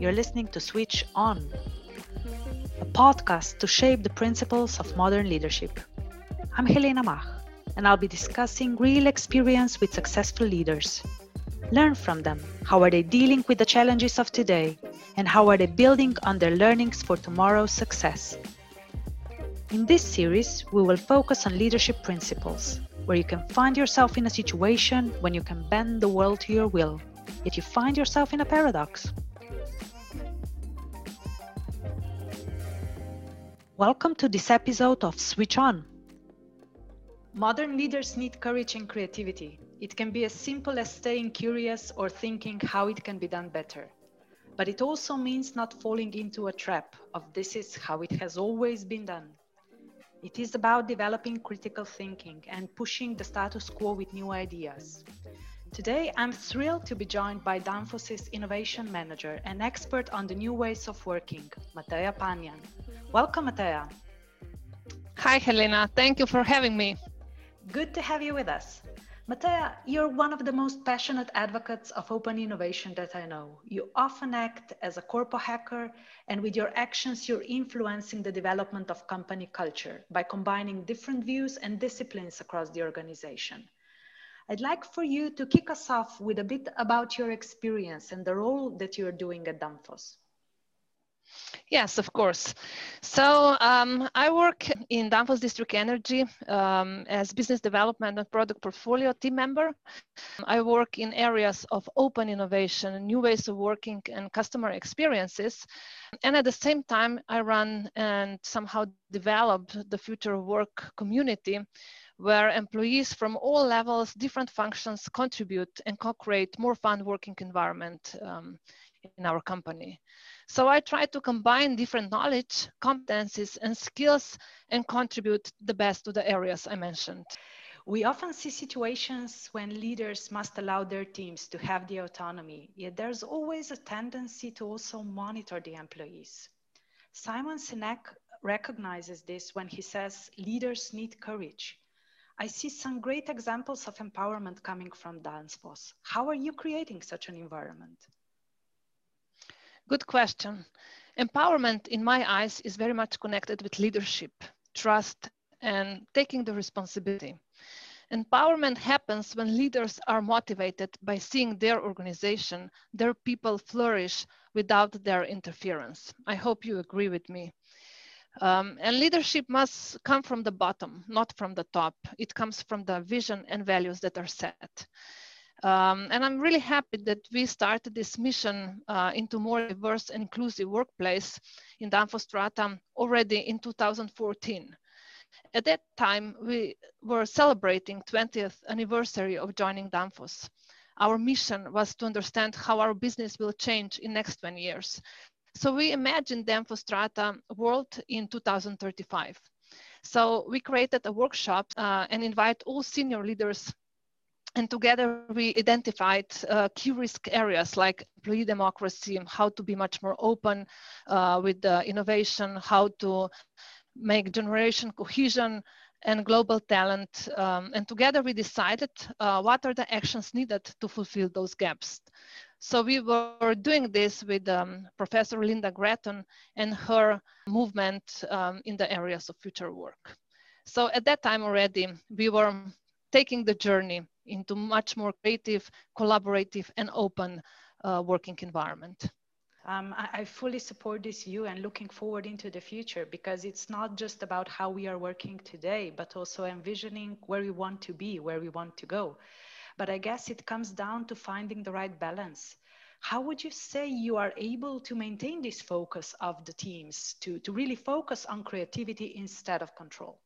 you're listening to Switch On, a podcast to shape the principles of modern leadership. I'm Helena Mach, and I'll be discussing real experience with successful leaders. Learn from them. How are they dealing with the challenges of today? And how are they building on their learnings for tomorrow's success? In this series, we will focus on leadership principles, where you can find yourself in a situation when you can bend the world to your will, yet you find yourself in a paradox. Welcome to this episode of Switch On. Modern leaders need courage and creativity. It can be as simple as staying curious or thinking how it can be done better. But it also means not falling into a trap of this is how it has always been done. It is about developing critical thinking and pushing the status quo with new ideas. Today, I'm thrilled to be joined by Danfoss's innovation manager and expert on the new ways of working, Mateja Panjan. Welcome, Matea. Hi, Helena. Thank you for having me. Good to have you with us. Matea, you're one of the most passionate advocates of open innovation that I know. You often act as a corpo hacker, and with your actions, you're influencing the development of company culture by combining different views and disciplines across the organization. I'd like for you to kick us off with a bit about your experience and the role that you're doing at Danfoss. Yes, of course. So um, I work in Danfoss District Energy um, as business development and product portfolio team member. I work in areas of open innovation, new ways of working, and customer experiences. And at the same time, I run and somehow develop the future work community where employees from all levels, different functions contribute and co-create more fun working environment um, in our company. So I try to combine different knowledge, competencies, and skills and contribute the best to the areas I mentioned. We often see situations when leaders must allow their teams to have the autonomy, yet there's always a tendency to also monitor the employees. Simon Sinek recognizes this when he says leaders need courage. I see some great examples of empowerment coming from Danfoss. How are you creating such an environment? Good question. Empowerment, in my eyes, is very much connected with leadership, trust, and taking the responsibility. Empowerment happens when leaders are motivated by seeing their organization, their people flourish without their interference. I hope you agree with me. Um, and leadership must come from the bottom, not from the top. It comes from the vision and values that are set. Um, and I'm really happy that we started this mission uh, into more diverse and inclusive workplace in Danfoss Trata already in 2014. At that time, we were celebrating 20th anniversary of joining Danfoss. Our mission was to understand how our business will change in next 20 years. So we imagined Danfoss Trata world in 2035. So we created a workshop uh, and invite all senior leaders and together we identified uh, key risk areas like employee democracy, how to be much more open uh, with the innovation, how to make generation cohesion and global talent. Um, and together we decided uh, what are the actions needed to fulfill those gaps. So we were doing this with um, Professor Linda Gratton and her movement um, in the areas of future work. So at that time already, we were taking the journey into much more creative, collaborative, and open uh, working environment. Um, I, I, fully support this view and looking forward into the future because it's not just about how we are working today, but also envisioning where we want to be, where we want to go. But I guess it comes down to finding the right balance. How would you say you are able to maintain this focus of the teams to, to really focus on creativity instead of control?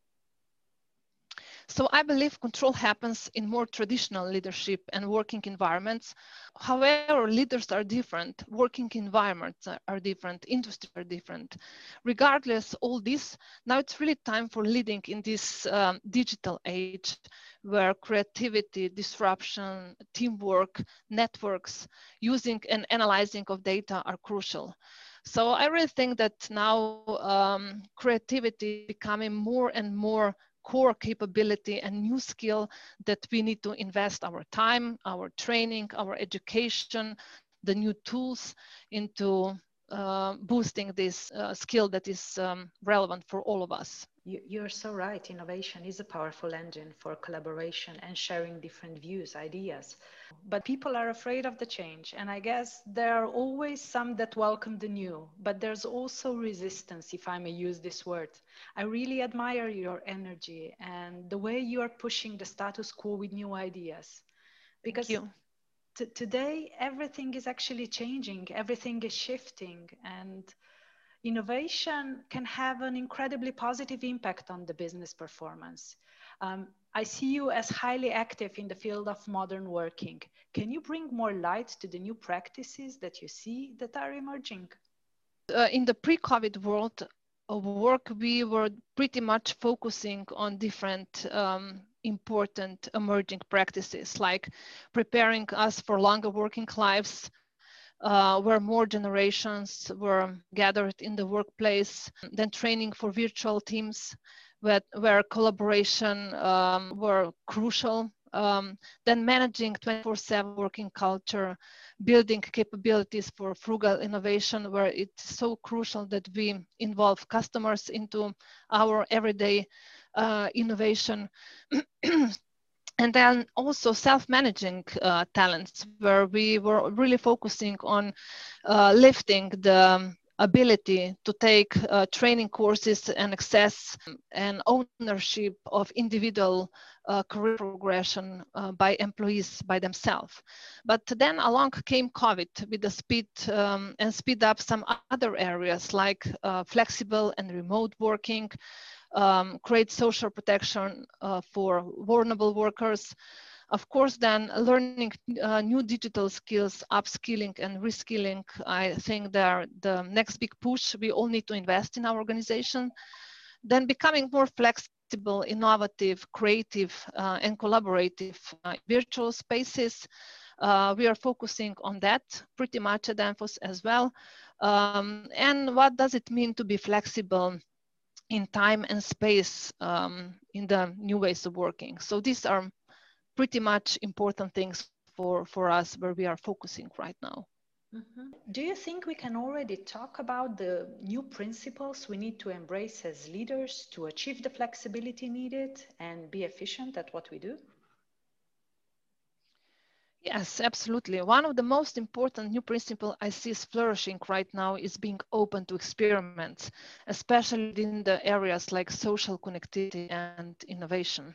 So I believe control happens in more traditional leadership and working environments. However, leaders are different, working environments are different, industries are different. Regardless all this, now it's really time for leading in this um, digital age where creativity, disruption, teamwork, networks, using and analyzing of data are crucial. So I really think that now um, creativity becoming more and more core capability and new skill that we need to invest our time, our training, our education, the new tools into uh, boosting this uh, skill that is um, relevant for all of us. You're so right. Innovation is a powerful engine for collaboration and sharing different views, ideas. But people are afraid of the change. And I guess there are always some that welcome the new, but there's also resistance, if I may use this word. I really admire your energy and the way you are pushing the status quo with new ideas. Because t- today everything is actually changing everything is shifting and innovation can have an incredibly positive impact on the business performance. Um, i see you as highly active in the field of modern working. Can you bring more light to the new practices that you see that are emerging? Uh, in the pre-covid world of work we were pretty much focusing on different um, important emerging practices like preparing us for longer working lives uh, where more generations were gathered in the workplace, then training for virtual teams where, where collaboration um, were crucial, um, then managing 24-7 working culture, building capabilities for frugal innovation where it's so crucial that we involve customers into our everyday uh, innovation. and then also self-managing uh, talents where we were really focusing on uh, lifting the ability to take uh, training courses and access and ownership of individual uh, career progression uh, by employees by themselves. But then along came COVID with the speed um, and speed up some other areas like uh, flexible and remote working, um, create social protection uh, for vulnerable workers. Of course, then learning uh, new digital skills, upskilling and reskilling, I think they're the next big push we all need to invest in our organization. Then becoming more flexible, innovative, creative, uh, and collaborative uh, virtual spaces. Uh, we are focusing on that pretty much at Danfoss as well. Um, and what does it mean to be flexible in time and space um, in the new ways of working. So these are pretty much important things for, for us where we are focusing right now. Mm-hmm. Do you think we can already talk about the new principles we need to embrace as leaders to achieve the flexibility needed and be efficient at what we do? Yes, absolutely. One of the most important new principle I see is flourishing right now is being open to experiments, especially in the areas like social connectivity and innovation.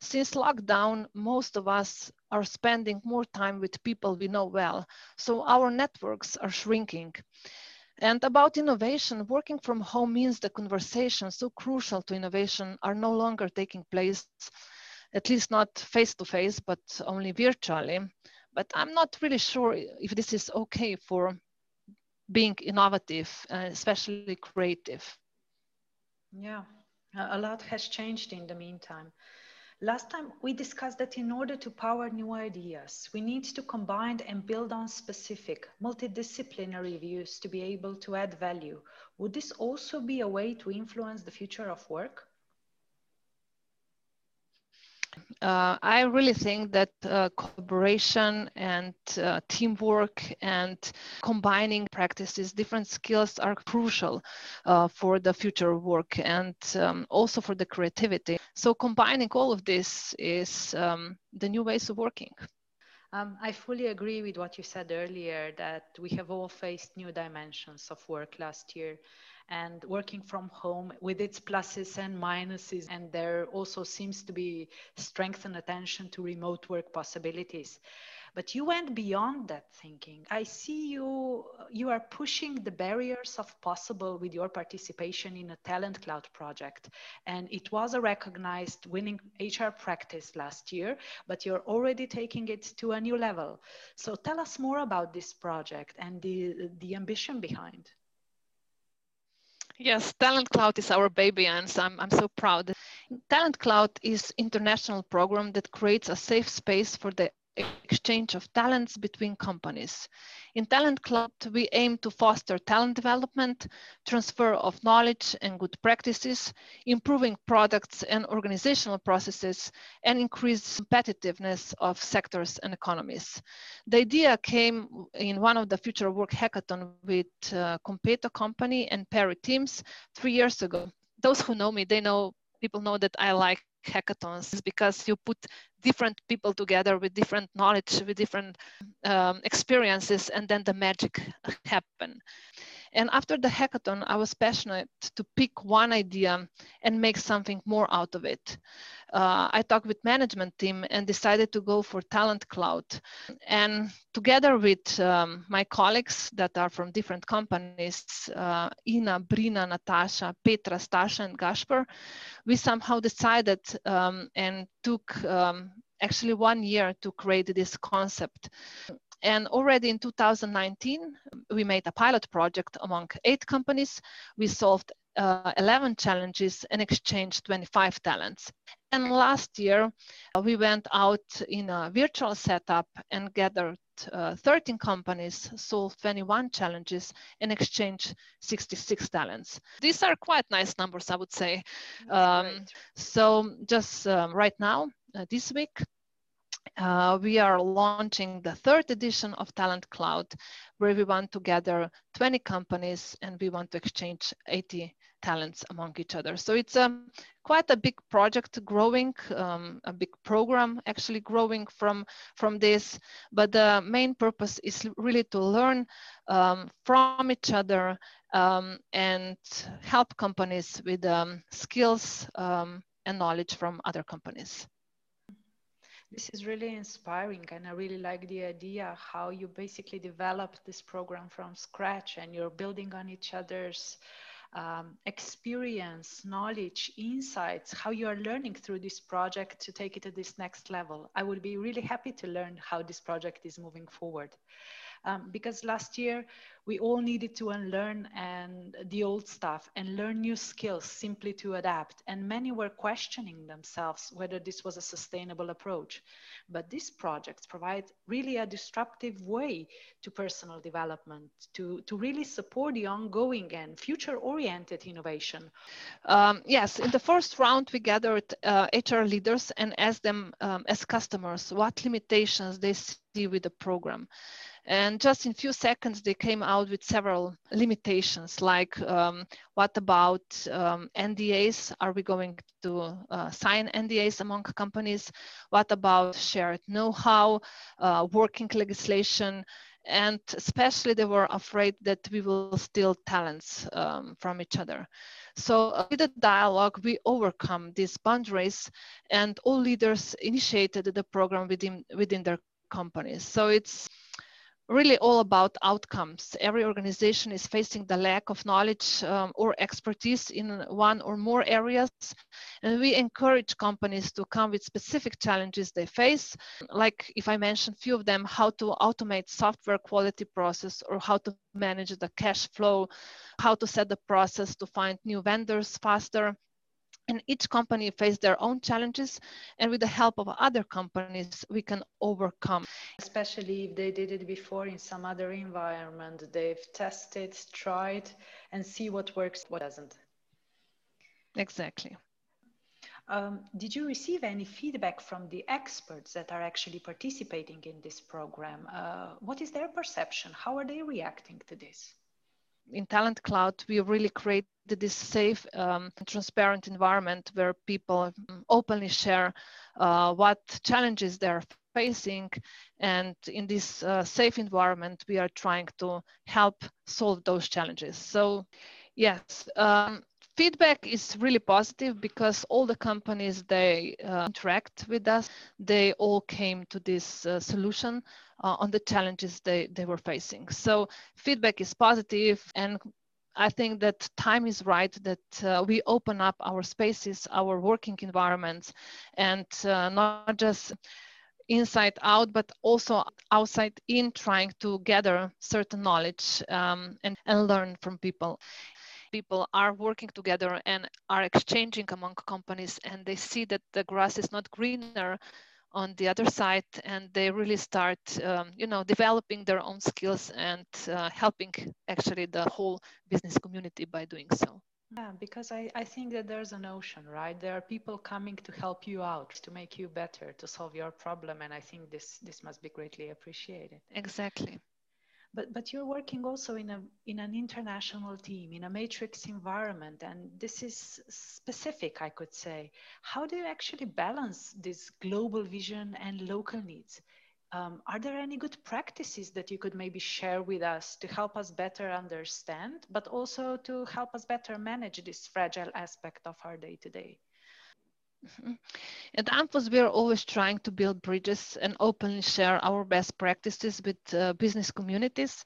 Since lockdown, most of us are spending more time with people we know well, so our networks are shrinking. And about innovation, working from home means the conversations so crucial to innovation are no longer taking place at least not face to face, but only virtually. But I'm not really sure if this is okay for being innovative, uh, especially creative. Yeah, a lot has changed in the meantime. Last time we discussed that in order to power new ideas, we need to combine and build on specific multidisciplinary views to be able to add value. Would this also be a way to influence the future of work? Uh, I really think that uh, collaboration and uh, teamwork and combining practices, different skills are crucial uh, for the future work and um, also for the creativity. So combining all of this is um, the new ways of working. Um, I fully agree with what you said earlier that we have all faced new dimensions of work last year and working from home with its pluses and minuses. And there also seems to be strengthened attention to remote work possibilities. But you went beyond that thinking. I see you you are pushing the barriers of possible with your participation in a talent cloud project. And it was a recognized winning HR practice last year, but you're already taking it to a new level. So tell us more about this project and the the ambition behind. Yes, Talent Cloud is our baby, and I'm, I'm so proud. Talent Cloud is international program that creates a safe space for the exchange of talents between companies. In Talent Cloud, we aim to foster talent development, transfer of knowledge and good practices, improving products and organizational processes, and increase competitiveness of sectors and economies. The idea came in one of the Future Work Hackathon with uh, Competo company and Perry teams three years ago. Those who know me, they know people know that I like hackathons because you put different people together with different knowledge with different um, experiences and then the magic happen and after the hackathon, I was passionate to pick one idea and make something more out of it. Uh, I talked with management team and decided to go for Talent Cloud. And together with um, my colleagues that are from different companies, uh, Ina, Brina, Natasha, Petra, Stasha, and Gasper, we somehow decided um, and took um, actually one year to create this concept. And already in 2019, we made a pilot project among eight companies. We solved uh, 11 challenges and exchanged 25 talents. And last year, uh, we went out in a virtual setup and gathered uh, 13 companies, solved 21 challenges, and exchanged 66 talents. These are quite nice numbers, I would say. Um, so just um, right now, uh, this week, uh, we are launching the third edition of Talent Cloud, where we want to gather 20 companies and we want to exchange 80 talents among each other. So it's um, quite a big project growing, um, a big program actually growing from, from this. But the main purpose is really to learn um, from each other um, and help companies with um, skills um, and knowledge from other companies. This is really inspiring, and I really like the idea how you basically developed this program from scratch and you're building on each other's um, experience, knowledge, insights, how you are learning through this project to take it to this next level. I would be really happy to learn how this project is moving forward. Um, because last year we all needed to unlearn and the old stuff and learn new skills simply to adapt. And many were questioning themselves whether this was a sustainable approach. But these projects provide really a disruptive way to personal development, to, to really support the ongoing and future oriented innovation. Um, yes, in the first round, we gathered uh, HR leaders and asked them um, as customers what limitations they see with the program. And just in few seconds, they came out with several limitations, like um, what about um, NDAs? Are we going to uh, sign NDAs among companies? What about shared know-how, uh, working legislation? And especially they were afraid that we will steal talents um, from each other. So uh, with the dialogue, we overcome these boundaries and all leaders initiated the program within, within their companies. So it's really all about outcomes. Every organization is facing the lack of knowledge um, or expertise in one or more areas. And we encourage companies to come with specific challenges they face. Like if I mentioned a few of them, how to automate software quality process or how to manage the cash flow, how to set the process to find new vendors faster, and each company face their own challenges and with the help of other companies we can overcome especially if they did it before in some other environment they've tested tried and see what works what doesn't exactly um, did you receive any feedback from the experts that are actually participating in this program? Uh, what is their perception? How are they reacting to this? In Talent Cloud, we really created this safe, um, transparent environment where people um, openly share uh, what challenges they're facing. And in this uh, safe environment, we are trying to help solve those challenges. So yes, um, feedback is really positive because all the companies they uh, interact with us. They all came to this uh, solution uh, on the challenges they, they were facing. So feedback is positive and I think that time is right that uh, we open up our spaces, our working environments, and uh, not just inside out, but also outside in, trying to gather certain knowledge um, and, and learn from people people are working together and are exchanging among companies and they see that the grass is not greener on the other side and they really start um, you know developing their own skills and uh, helping actually the whole business community by doing so. Yeah because I, I think that there's a notion right? There are people coming to help you out to make you better to solve your problem and i think this this must be greatly appreciated. Exactly but but you're working also in a in an international team in a matrix environment and this is specific i could say. How do you actually balance this global vision and local needs? Um, are there any good practices that you could maybe share with us to help us better understand but also to help us better manage this fragile aspect of our day to day Mm-hmm. At Danfoss, we are always trying to build bridges and openly share our best practices with uh, business communities.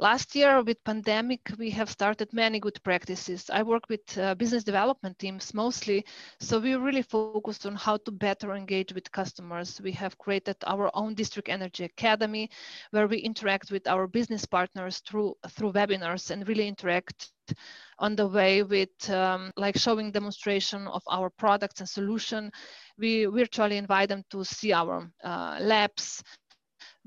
Last year with pandemic, we have started many good practices. I work with uh, business development teams mostly, so we really focused on how to better engage with customers. We have created our own District Energy Academy, where we interact with our business partners through through webinars and really interact on the way with um, like showing demonstration of our products and solution. We virtually invite them to see our uh, labs,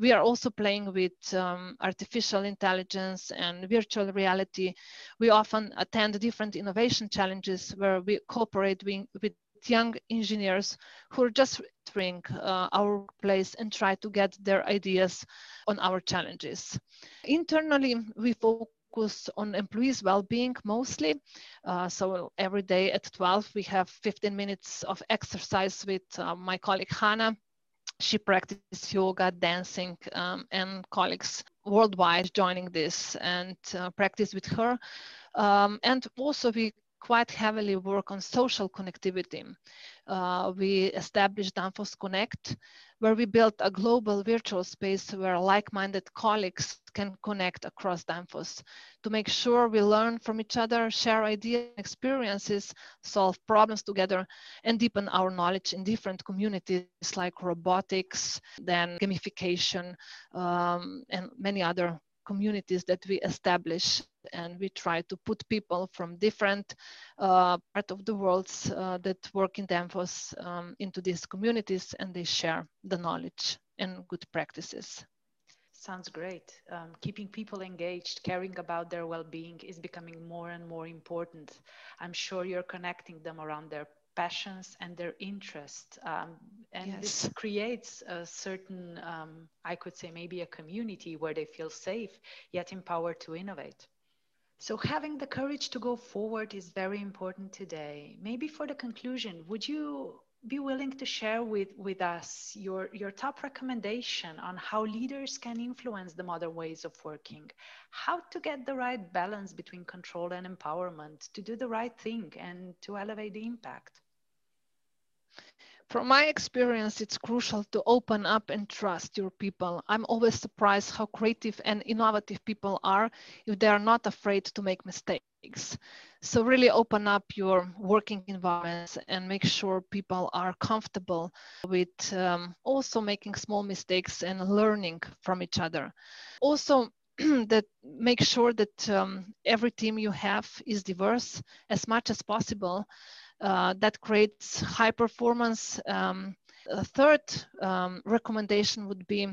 we are also playing with um, artificial intelligence and virtual reality. We often attend different innovation challenges where we cooperate with, young engineers who are just entering uh, our place and try to get their ideas on our challenges. Internally, we focus on employees' well-being mostly. Uh, so every day at 12, we have 15 minutes of exercise with uh, my colleague Hannah she practiced yoga, dancing, um, and colleagues worldwide joining this and uh, practice with her. Um, and also we quite heavily work on social connectivity. Uh, we established Danfoss Connect, where we built a global virtual space where like-minded colleagues can connect across Danfoss to make sure we learn from each other, share ideas, and experiences, solve problems together, and deepen our knowledge in different communities like robotics, then gamification, um, and many other communities that we establish and we try to put people from different uh, part of the world uh, that work in Danfoss um, into these communities and they share the knowledge and good practices. Sounds great. Um, keeping people engaged, caring about their well being is becoming more and more important. I'm sure you're connecting them around their passions and their interest. Um, and yes. this creates a certain, um, I could say, maybe a community where they feel safe yet empowered to innovate. So, having the courage to go forward is very important today. Maybe for the conclusion, would you be willing to share with, with us your, your top recommendation on how leaders can influence the modern ways of working, how to get the right balance between control and empowerment, to do the right thing and to elevate the impact? From my experience, it's crucial to open up and trust your people. I'm always surprised how creative and innovative people are if they are not afraid to make mistakes. So really open up your working environments and make sure people are comfortable with um, also making small mistakes and learning from each other. Also, that make sure that um, every team you have is diverse as much as possible uh, that creates high performance. Um, a third um, recommendation would be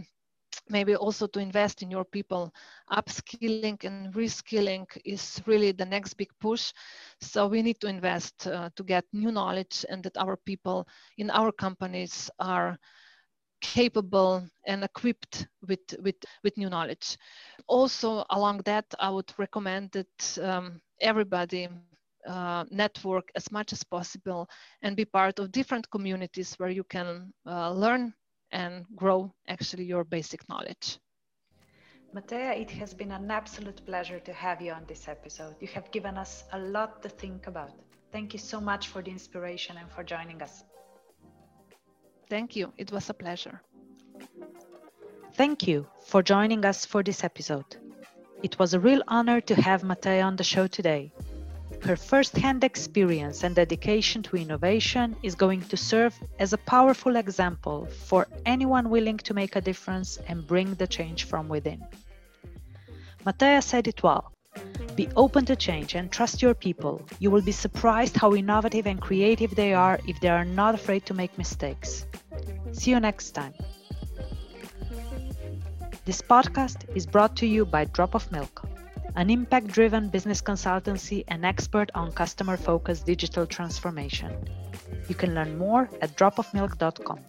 maybe also to invest in your people. Upskilling and reskilling is really the next big push. So we need to invest uh, to get new knowledge and that our people in our companies are capable and equipped with, with, with new knowledge. Also along that, I would recommend that um, everybody uh, network as much as possible and be part of different communities where you can uh, learn and grow actually your basic knowledge. Matea, it has been an absolute pleasure to have you on this episode. You have given us a lot to think about. Thank you so much for the inspiration and for joining us. Thank you. It was a pleasure. Thank you for joining us for this episode. It was a real honor to have Matea on the show today. Her first hand experience and dedication to innovation is going to serve as a powerful example for anyone willing to make a difference and bring the change from within. Matea said it well. Be open to change and trust your people. You will be surprised how innovative and creative they are if they are not afraid to make mistakes. See you next time. This podcast is brought to you by Drop of Milk, an impact driven business consultancy and expert on customer focused digital transformation. You can learn more at dropofmilk.com.